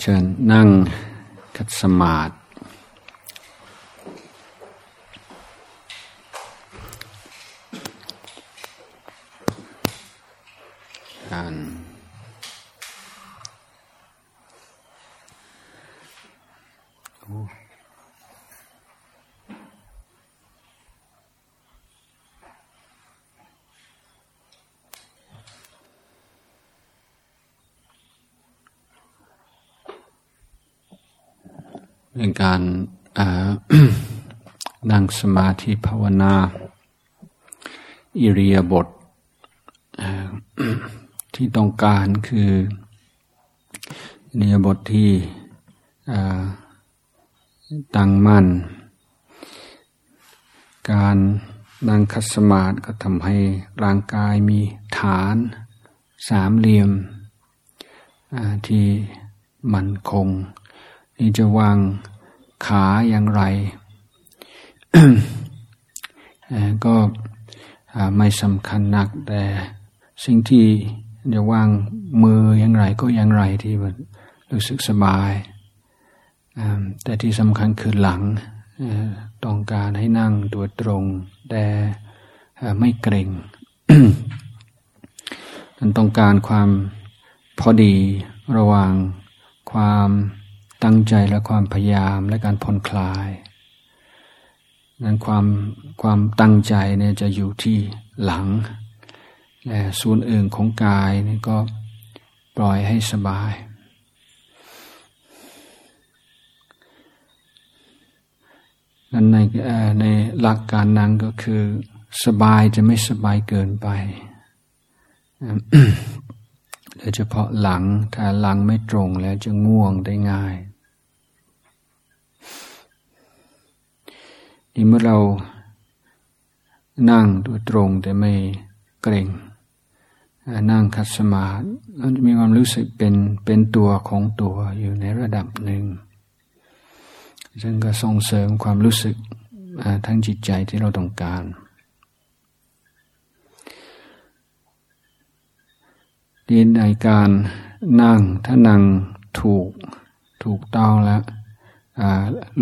เชิญนั่งคัดสมาธิการในการนั่ง สมาธิภาวนา อิริยาบถที่ต้องการคืออิริยาบถทที่ตั้งมั่น การนั่งคัสมาธิก็ทำให้ร่างกายมีฐานสามเหลี่ยมที่มั่นคง นี่จะวางขาอย่างไร ก็ไม่สำคัญนัก แต่สิ่งที่จะวางมืออย่างไรก็อย่างไรที่มันรู้สึกสบาย แต่ที่สำคัญคือหลังต้องการให้นั่งตัวตรง แต่ไม่เกรงมันต้องการความพอดีระหว่างความตั้งใจและความพยายามและการผ่อนคลาย นั้นความความตั้งใจเนี่ยจะอยู่ที่หลังและส่วนอื่นของกายนี่ก็ปล่อยให้สบาย นั้นในในหลักการนั่งก็คือสบายจะไม่สบายเกินไปโดยเฉพาะหลัง ถ้าหลังไม่ตรงแล้วจะง่วงได้ง่าย นี่เมื่อเรานั่งตัวตรงแต่ไม่เกรงนั่งคัดสมาธิเราจะมีความรู้สึกเป็นเป็นตัวของตัวอยู่ในระดับหนึ่ง ซึ่งก็ส่งเสริมความรู้สึกทั้งจิตใจที่เราต้องการ ดีในการนั่งถ้านั่งถูกถูกต้องแล้ว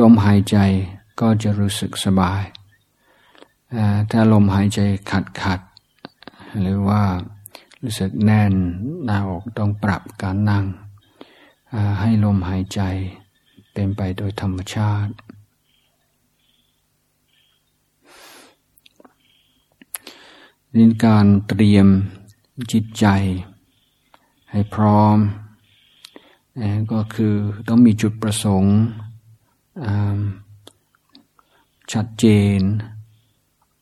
ลมหายใจ ก็จะรู้สึกสบาย ถ้าลมหายใจขัดขัด หรือว่ารู้สึกแน่นหน้าอกต้องปรับการนั่ง ให้ลมหายใจเป็นไปโดยธรรมชาตินี่การเตรียมจิตใจ ให้พร้อม ก็คือต้องมีจุดประสงค์ ชัดเจน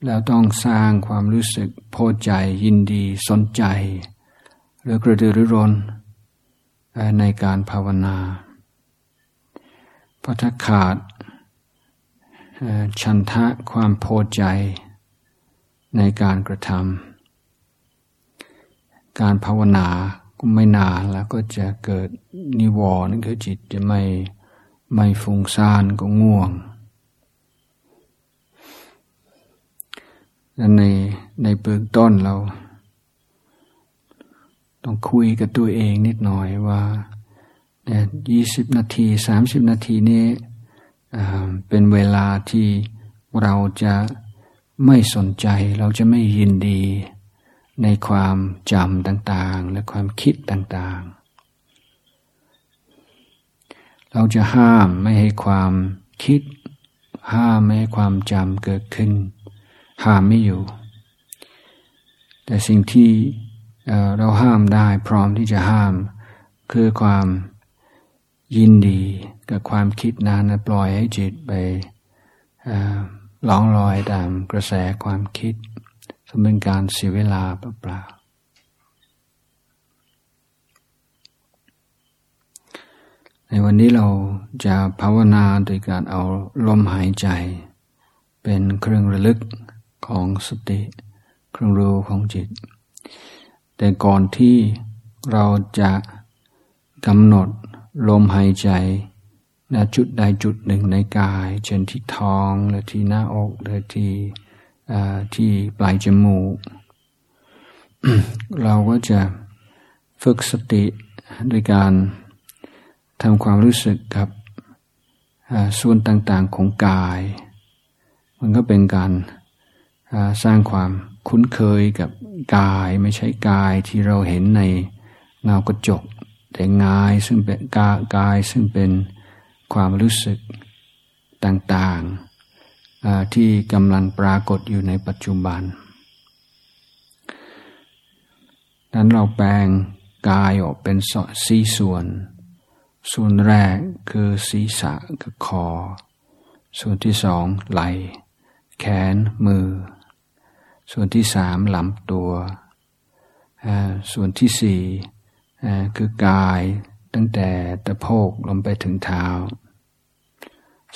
แล้วต้องสร้างความรู้สึกพอใจยินดีสนใจ หรือกระตือรือร้นในการภาวนาเพราะถ้าขาดชันทะความพอใจในการกระทำการภาวนาก็ไม่นานแล้วก็จะเกิดนิวรณ์คือจิตจะไม่ไม่ฟุ้งซ่านก็ง่วง ในในเบื้องต้นเรา ต้องคุยกับตัวเองนิดหน่อยว่าเนี่ยยี่สิบนาทีสามสิบนาทีนี้เป็นเวลาที่เราจะไม่สนใจเราจะไม่ยินดีในความจำต่างๆ และความคิดต่างๆ เราจะห้ามไม่ให้ความคิด ห้ามไม่ให้ความจำเกิดขึ้น ห้ามไม่อยู่ แต่สิ่งที่เราห้ามได้พร้อมที่จะห้าม คือความยินดีกับความคิดนั้นปล่อยให้จิตไปล่องลอยตามกระแสความคิดสมเป็นการเสียเวลาเปล่าในวันนี้เราจะภาวนาโดยการเอาลมหายใจ เป็นเครื่องระลึก ของสติเครื่องรู้ของจิต แต่ก่อนที่เราจะกำหนดลมหายใจณจุดใดจุดหนึ่งในกาย เช่นที่ท้องและที่หน้าอกหรือที่ที่ปลายจมูก เราก็จะฝึกสติด้วยการทำความรู้สึกกับส่วนต่างๆของกาย มันก็เป็นการ สร้างความคุ้นเคยกับกายไม่ใช่กายที่เราเห็นในเงากระจก แต่งายซึ่งเป็นกากายซึ่งเป็นความรู้สึกต่างๆที่กำลังปรากฏอยู่ในปัจจุบันนั้นเราแปลงกายออกเป็นสี่ส่วน ส่วนแรกคือศีรษะกับคอ ส่วนที่สองไหล่แขนมือ ส่วนที่สามลำตัวส่วนที่สี่คือกายตั้งแต่ตะโพกลงไปถึงเท้า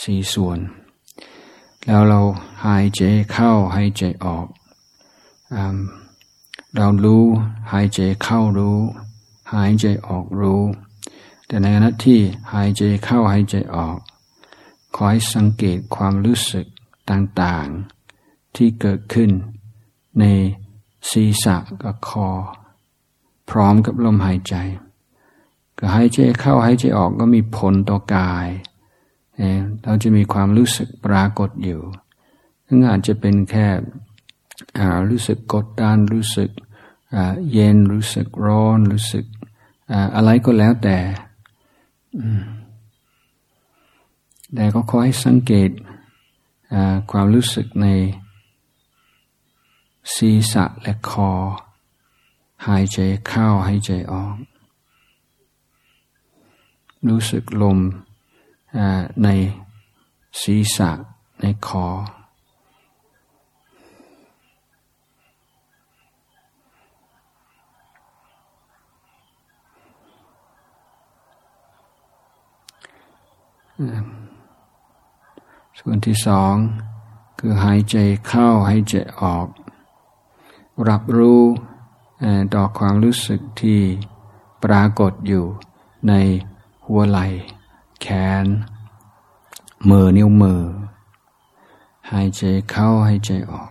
สี่ส่วน แล้วเราหายใจเข้าหายใจออกเรารู้หายใจเข้ารู้ หายใจออกรู้ แต่ในขณะที่หายใจเข้าหายใจออกคอยสังเกตความรู้สึกต่างๆ ที่เกิดขึ้น ในศีรษะกับคอ พร้อมกับลมหายใจ ก็หายใจเข้าหายใจออกก็มีผลต่อกาย เราจะมีความรู้สึกปรากฏอยู่ซึ่งอาจจะเป็นแค่รู้สึกกดดันรู้สึกเย็นรู้สึกร้อนรู้สึกอะไรก็แล้วแต่ แต่ก็ขอให้สังเกตความรู้สึกใน ศีรษะและคอ หายใจเข้าหายใจออก รู้สึกลมในศีรษะในคอ ส่วนที่สองคือหายใจเข้าหายใจออก รับรู้ต่อความรู้สึกที่ปรากฏอยู่ในหัวไหล่แขน มือนิ้วมือ หายใจเข้าหายใจออก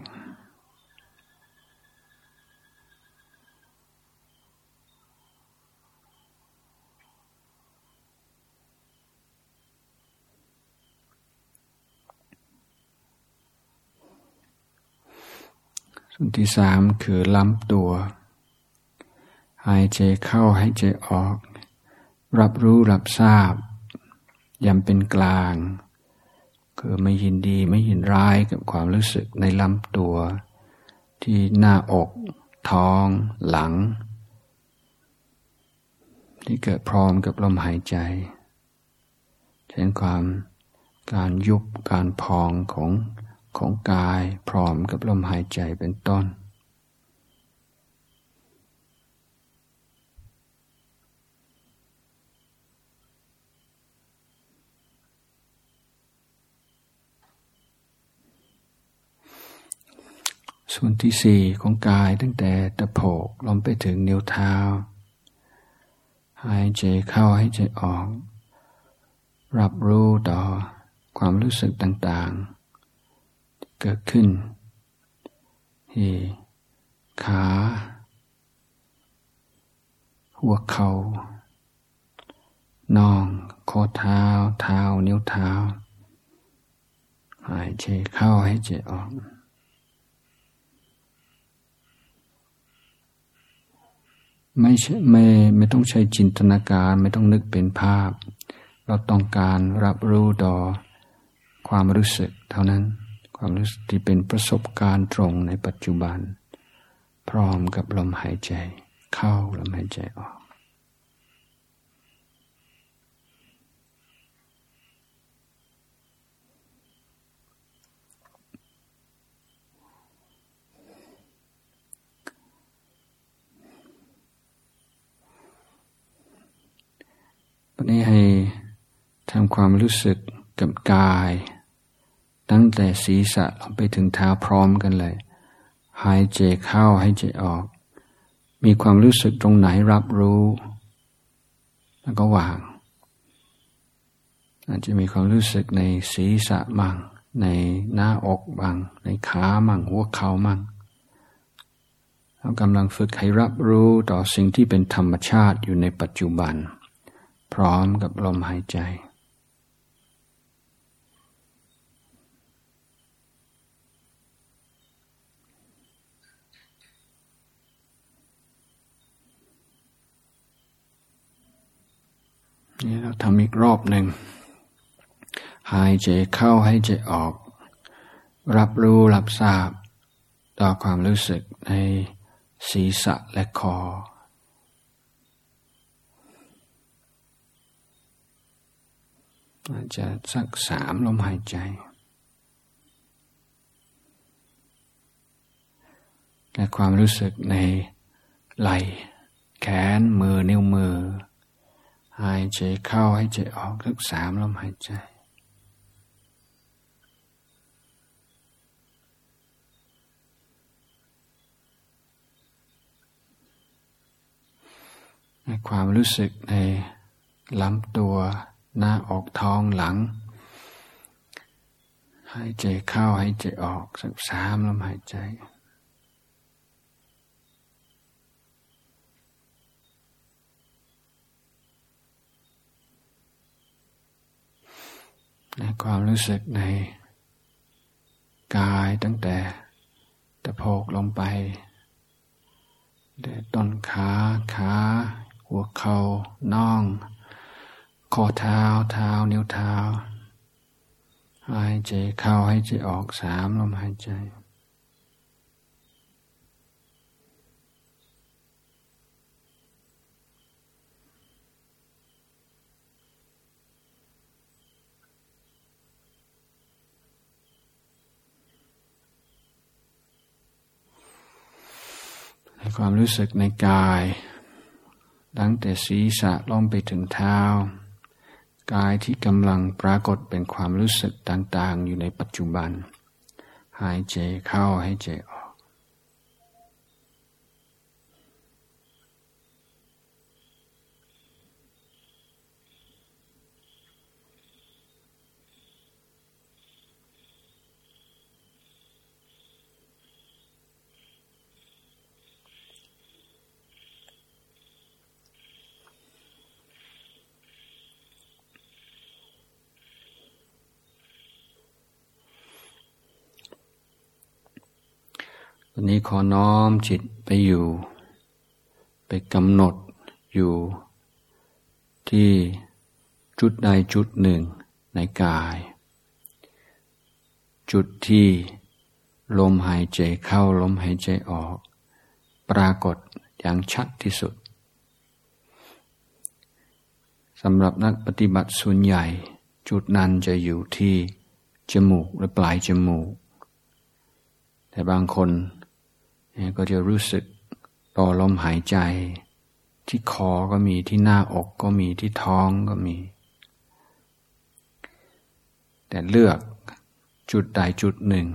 ส่วนที่สามคือล้ำตัว หายใจเข้าหายใจออก รับรู้รับทราบยำเป็นกลาง คือไม่ยินดีไม่ยินร้ายกับความรู้สึกในลำตัว ที่หน้าอก ท้อง หลัง ที่เกิดพร้อมกับลมหายใจเช่นความการยุบการพองของ ของกายพร้อมกับลมหายใจเป็นต้น ส่วนที่สี่ของกายตั้งแต่ตะโพกลงไปถึงนิ้วเท้า หายใจเข้าให้ใจออก รับรู้ต่อความรู้สึกต่างๆ เกิดขึ้นที่ขา หัวเขา่าน่องข้อเท้า เท้า นิ้วเท้า หายใจเข้าให้ใจออกไม่ไม่ไม่ต้องใช้จินตนาการไม่ต้องนึกเป็นภาพ เราต้องการรับรู้ต่อความรู้สึกเท่านั้น ความรู้สึกที่เป็นประสบการณ์ตรงในปัจจุบัน พร้อมกับลมหายใจ เข้าลมหายใจออกวันนี้ให้ทำความรู้สึกกับกาย ตั้งแต่ศีรษะไปถึงเท้าพร้อมกันเลย หายใจเข้าหายใจออก มีความรู้สึกตรงไหนรับรู้ แล้วก็วาง อาจจะมีความรู้สึกในศีรษะมั่งในหน้าอกบ้างในขามั่งหัวเข่ามั่งเรากำลังฝึกให้รับรู้ต่อสิ่งที่เป็นธรรมชาติอยู่ในปัจจุบัน พร้อมกับลมหายใจ นี่เราทำอีกรอบหนึ่ง หายใจเข้าให้ใจออก รับรู้รับทราบ ต่อความรู้สึกในศีรษะและคออาจจะสักสามลมหายใจ และความรู้สึกในไหล่แขนมือนิ้วมือ หายใจเข้าให้ใจออกทุกสามลมหายใจในความรู้สึกในลำตัว หน้าออกท้องหลัง หายใจเข้าหายใจออกสักสามลมหายใจ ในความรู้สึกในกายตั้งแต่ตะโพกลงไปตต้นขาขา หัวเขา่าน่อง ข้อเท้าเท้านิ้วเท้าหายใจเข้าให้ใจออกสามลมหายใจ ความรู้สึกในกายตั้งแต่ศีรษะล่องไปถึงเท้า กายที่กำลังปรากฏเป็นความรู้สึกต่างๆ อยู่ในปัจจุบัน หายใจเข้าให้ใจออกวันนี้ ขอน้อมจิตไปอยู่ ไปกำหนดอยู่ ที่จุดใดจุดหนึ่งในกาย จุดที่ลมหายใจเข้าลมหายใจออก ปรากฏอย่างชัดที่สุดสำหรับนักปฏิบัติส่วนใหญ่ จุดนั้นจะอยู่ที่จมูกหรือปลายจมูก แต่บางคน ก็จะรู้สึกต่อลมหายใจ ที่คอก็มีที่หน้าอกก็มีที่ท้องก็มี แต่เลือกจุดใดจุดหนึ่ง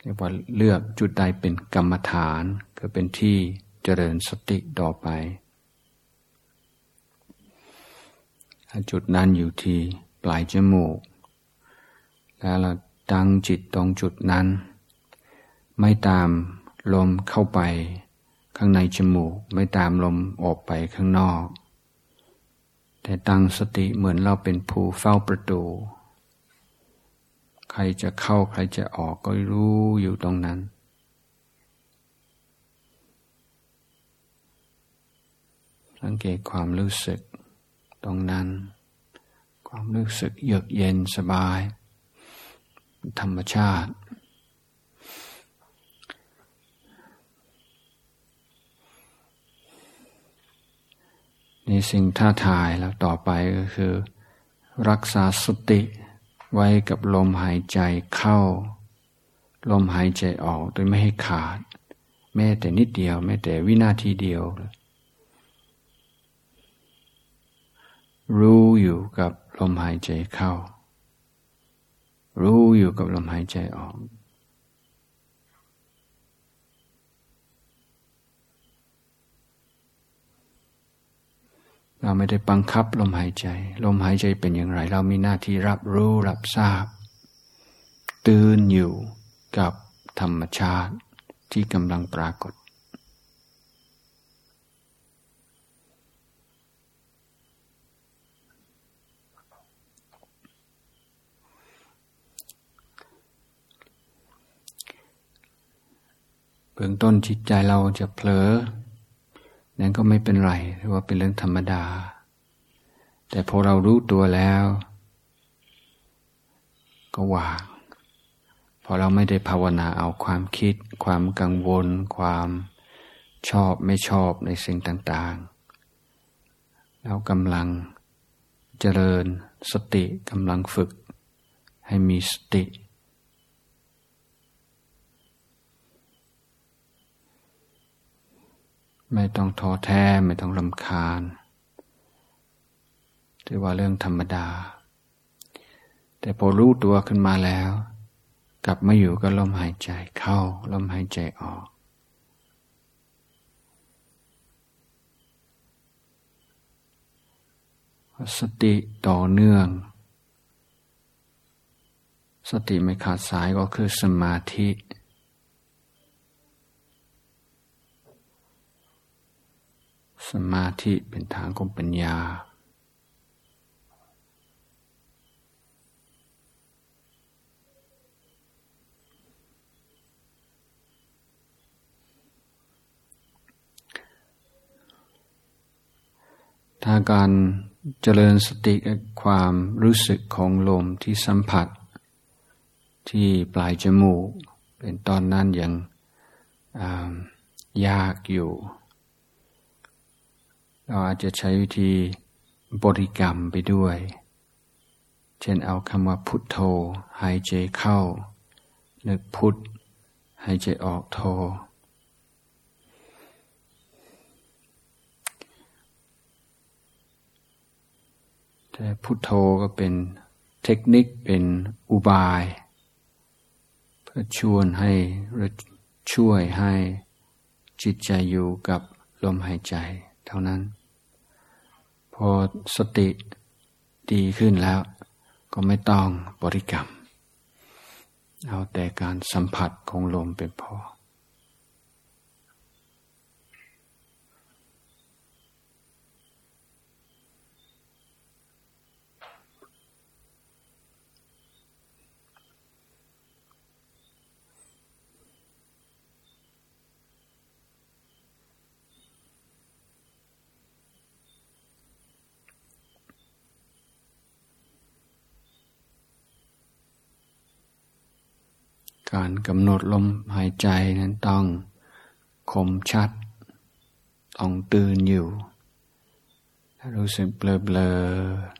เรียกว่าเลือกจุดใดเป็นกรรมฐานก็เป็นที่เจริญสติต่อไปจุดนั้นอยู่ที่ปลายจมูก แล้วเราตั้งจิตตรงจุดนั้น ไม่ตามลมเข้าไป ข้างในจมูก ไม่ตามลมออกไปข้างนอก แต่ตั้งสติเหมือนเราเป็นผู้เฝ้าประตู ใครจะเข้าใครจะออกก็รู้อยู่ตรงนั้น สังเกตความรู้สึกตรงนั้น ความรู้สึกเยือกเย็นสบาย ธรรมชาติ นี่สิ่งท้าทายแล้วต่อไปก็คือ รักษาสติไว้กับลมหายใจเข้า ลมหายใจออกโดยไม่ให้ขาด แม้แต่นิดเดียว แม้แต่วินาทีเดียว รู้อยู่กับลมหายใจเข้า รู้อยู่กับลมหายใจออก เราไม่ได้บังคับลมหายใจ ลมหายใจเป็นอย่างไร เรามีหน้าที่รับรู้รับทราบ ตื่นอยู่กับธรรมชาติที่กำลังปรากฏ เบื้องต้นจิตใจเราจะเผลอ นั่นก็ไม่เป็นไรหรือว่าเป็นเรื่องธรรมดา แต่พอเรารู้ตัวแล้ว ก็วางพอเราไม่ได้ภาวนาเอาความคิด ความกังวล ความชอบไม่ชอบในสิ่งต่างๆ เรากำลังเจริญสติกำลังฝึก ให้มีสติ ไม่ต้องท้อแท้ไม่ต้องลำคาญถือว่าเรื่องธรรมดา แต่พอรู้ตัวขึ้นมาแล้ว กลับมาอยู่ก็ลมหายใจเข้า ลมหายใจออก สติต่อเนื่อง สติไม่ขาดสายก็คือสมาธิ สมาธิเป็นทางของปัญญา ถ้าการเจริญสติความรู้สึกของลมที่สัมผัส ที่ปลายจมูก เป็นตอนนั้นยังยากอยู่ เราอาจจะใช้วิธีบริกรรมไปด้วย เช่นเอาคำว่าพุทโธหายใจเข้า นึกพุทหายใจออกโธแต่พุทโธก็เป็นเทคนิคเป็นอุบาย เพื่อชวนให้ช่วยให้จิตใจอยู่กับลมหายใจเท่านั้น พอสติดีขึ้นแล้ว ก็ไม่ต้องบริกรรม เอาแต่การสัมผัสของลมเป็นพอ การกำหนดลมหายใจนั้นต้องคมชัด ต้องตื่นอยู่ ถ้ารู้สึกเบลอ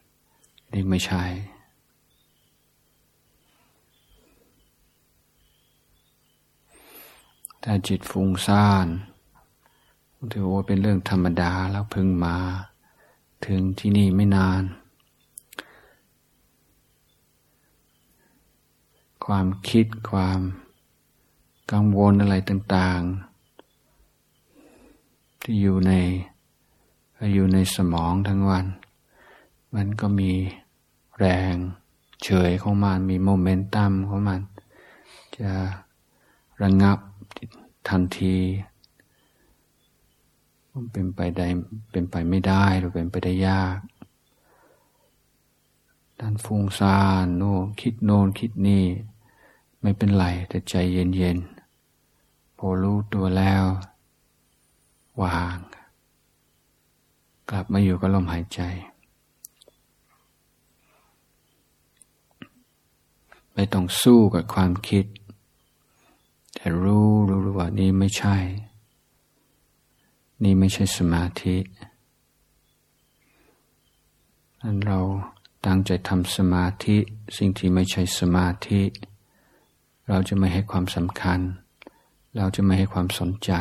ๆนี่ไม่ใช่ ถ้าจิตฟุ้งซ่านถือว่าเป็นเรื่องธรรมดาแล้วพึ่งมา ถึงที่นี่ไม่นาน ความคิดความกังวลอะไรต่าง ๆ ที่อยู่ในอยู่ในสมองทั้งวัน มันก็มีแรงเฉยของมันมีโมเมนตัมของมัน จะระงงับทันทีเป็นไปได้เป็นไปไม่ได้หรือเป็นไปได้ยากด้านฟุ้งซ่านโน่คิดโน่นคิดนี่ ไม่เป็นไรแต่ใจเย็นๆพอรู้ตัวแล้ว วาง กลับมาอยู่กับลมหายใจ ไม่ต้องสู้กับความคิด แต่รู้รู้ว่านี่ไม่ใช่ นี่ไม่ใช่สมาธินั้นเราตั้งใจทำสมาธิ สิ่งที่ไม่ใช่สมาธิ เราจะไม่ให้ความสำคัญ เราจะไม่ให้ความสนใจ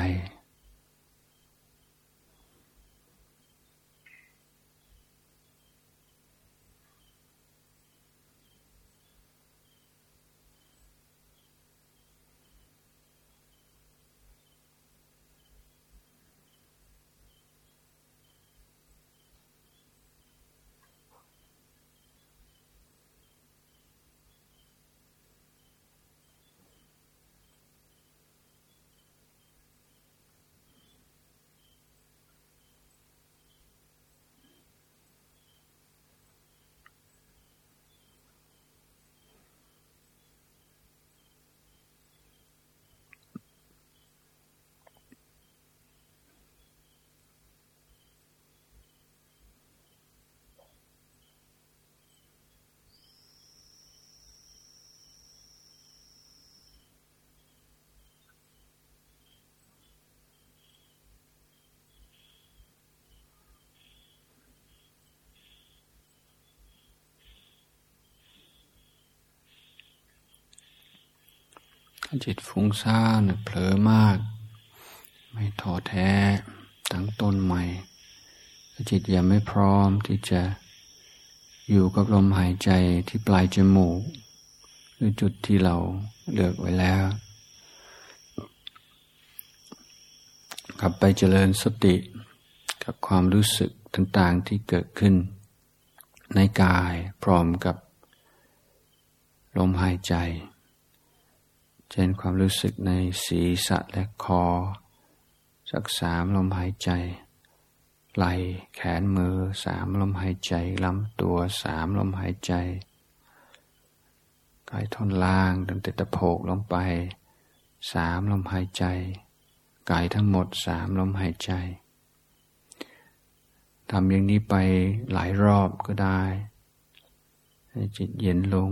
จิตฟุ้งซ่านเผลอมาก ไม่ท้อแท้ตั้งต้นใหม่จิตยังไม่พร้อมที่จะอยู่กับลมหายใจที่ปลายจมูก หรือจุดที่เราเลือกไว้แล้ว กลับไปเจริญสติกับความรู้สึกต่างๆที่เกิดขึ้น ในกายพร้อมกับลมหายใจ เช่นความรู้สึกในศีรษะและคอ สักสามลมหายใจไหลแขนมือสามลมหายใจลำตัวสามลมหายใจกายท่อนล่างตั้งแต่ตะโพกลงไปสามลมหายใจกายทั้งหมดสามลมหายใจทำอย่างนี้ไปหลายรอบก็ได้ ให้จิตเย็นลง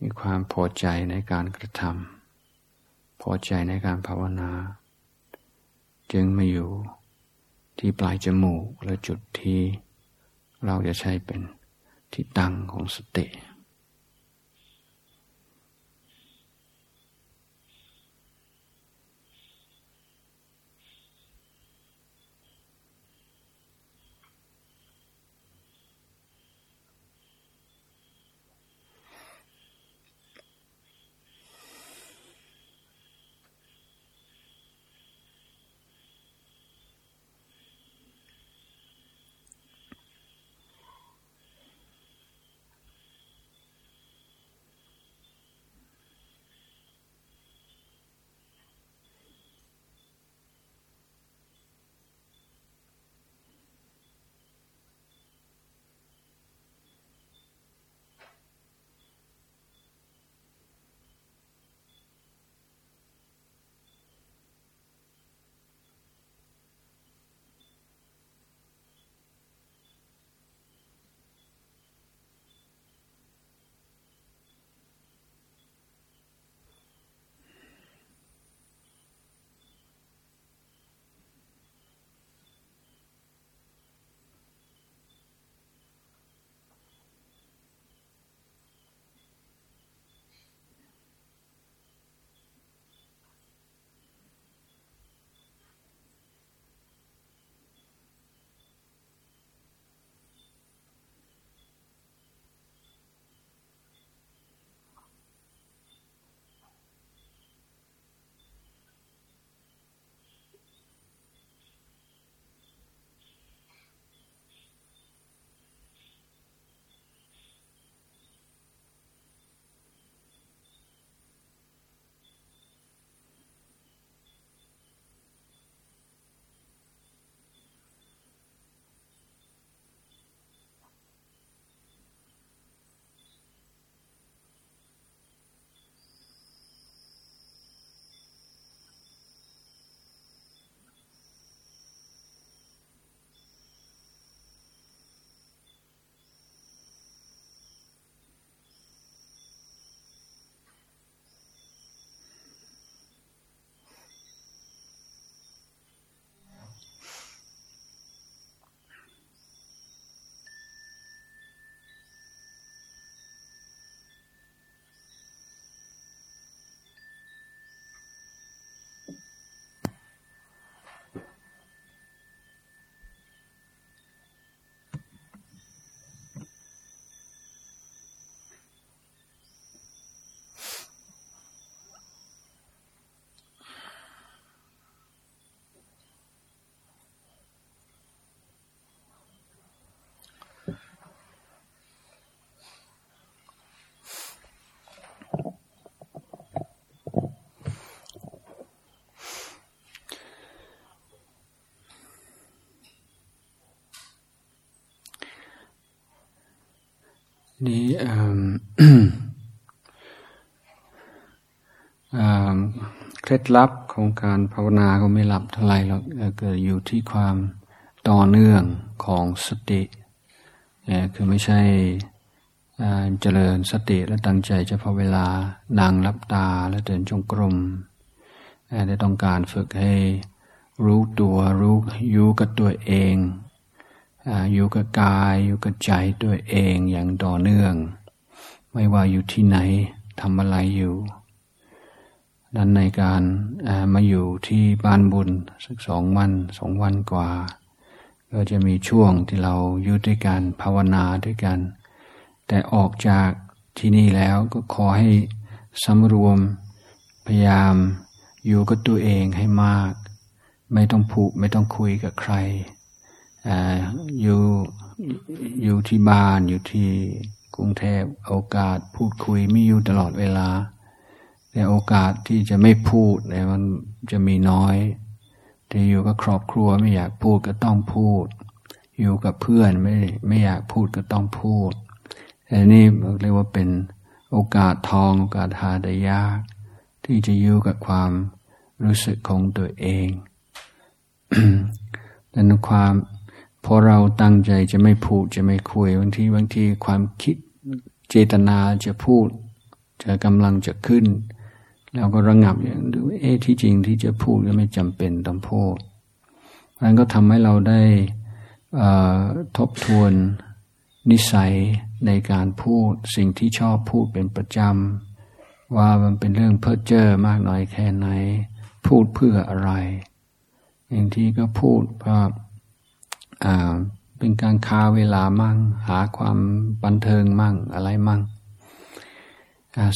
มีความพอใจในการกระทำพอใจในการภาวนา จึงมาอยู่ที่ปลายจมูกและจุดที่เราจะใช้เป็นที่ตั้งของสติ นี่เคล็ดลับของการภาวนาก็ไม่หลับเท่าไหร่หรอกเกิดอยู่ที่ความต่อเนื่องของสติคือไม่ใช่เจริญสติและตั้งใจเฉพาะเวลานั่งรับตาและเดินจงกรมแต่ต้องการฝึกให้รู้ตัวรู้อยู่กับตัวเอง อยู่กับกายอยู่กับใจตัวเองอย่างต่อเนื่อง ไม่ว่าอยู่ที่ไหนทำอะไรอยู่ ดันในการมาอยู่ที่บ้านบุญสักสองวันสองวันกว่า ก็จะมีช่วงที่เราอยู่ด้วยกันภาวนาด้วยกัน แต่ออกจากที่นี่แล้วก็ขอให้สำรวม พยายามอยู่กับตัวเองให้มาก ไม่ต้องผูกไม่ต้องคุยกับใคร อยู่อยู่ที่บ้านอยู่ที่กรุงเทพโอกาสพูดคุยไม่อยู่ตลอดเวลา แต่โอกาสที่จะไม่พูดเนี่ยมันจะมีน้อย แต่อยู่กับครอบครัวไม่อยากพูดก็ต้องพูด อยู่กับเพื่อนไม่ไม่อยากพูดก็ต้องพูดแต่นี่เรียกว่าเป็นโอกาสทองโอกาสหาได้ยาก ที่จะอยู่กับความรู้สึกของตัวเองแต่ในความ พอเราตั้งใจจะไม่พูดจะไม่คุยบางทีบางทีความคิดเจตนาจะพูด จะกำลังจะขึ้นแล้วก็ระงับอย่างดูเอ๊ะที่จริงที่จะพูดก็ไม่จำเป็นต้องพูดมันก็ทำให้เราได้ทบทวนนิสัยในการพูดสิ่งที่ชอบพูดเป็นประจำว่ามันเป็นเรื่องเพ้อเจ้อมากน้อยแค่ไหน พูดเพื่ออะไร อย่างที่ก็พูดเพราะ เป็นการคาเวลามั่ง หาความบันเทิงมั่งอะไรมั่ง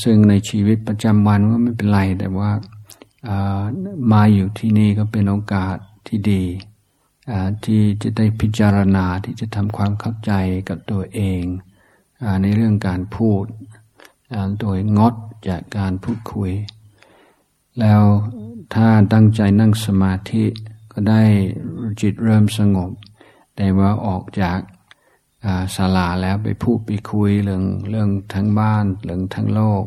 ซึ่งในชีวิตประจำวันก็ไม่เป็นไร แต่ว่ามาอยู่ที่นี่ก็เป็นโอกาสที่ดีที่จะได้พิจารณาที่จะทำความเข้าใจกับตัวเองอในเรื่องการพูดโดยงดจากการพูดคุย แล้วถ้าตั้งใจนั่งสมาธิก็ได้จิตเริ่มสงบ แต่ว่าออกจากศาลาแล้วไปพูดไปคุยเรื่องเรื่องทั้งบ้านเรื่องทั้งโลก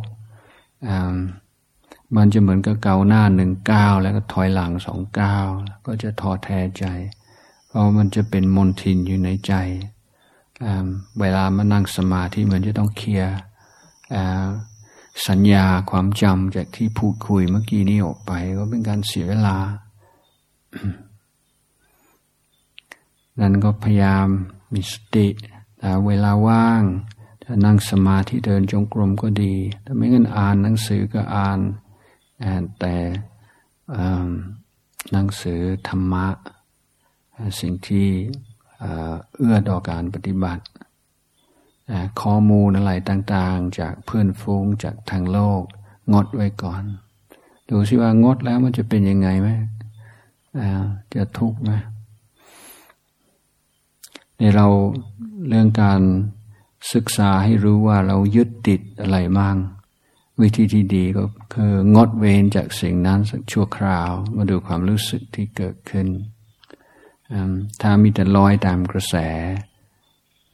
มันจะเหมือนกับเกาหน้าหนึ่งก้าวแล้วก็ถอยหลังสองก้าวก็จะท้อแท้ใจ เพราะมันจะเป็นมนทินอยู่ในใจ เวลามานั่งสมาธิเหมือนจะต้องเคลียร์สัญญาความจำจากที่พูดคุยเมื่อกี้นี้ออกไป ก็เป็นการเสียเวลา นั้นก็พยายามมีสติแต่เวลาว่างถ้านั่งสมาธิเดินจงกรมก็ดี ถ้าไม่งั้นอ่านหนังสือก็อ่านแต่หนังสือธรรมะ สิ่งที่เอื้อต่อการปฏิบัติ ข้อมูลอะไรต่างๆ จากเพื่อนฟูงจากทางโลก งดไว้ก่อน ดูสิว่างดแล้วมันจะเป็นยังไงไหมจะทุกข์ไหม ในเราเรื่องการศึกษาให้รู้ว่าเรายึดติดอะไรมั่งวิธีที่ดีก็คืองดเว้นจากสิ่งนั้นสักชั่วคราว มาดูความรู้สึกที่เกิดขึ้น ถ้ามีแต่ลอยตามกระแส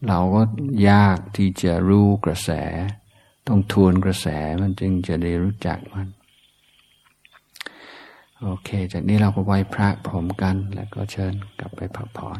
เราก็ยากที่จะรู้กระแส ต้องทวนกระแสมันจึงจะได้รู้จักมัน โอเค จากนี้เราก็ไหว้พระพร้อมกัน แล้วก็เชิญกลับไปพักผ่อน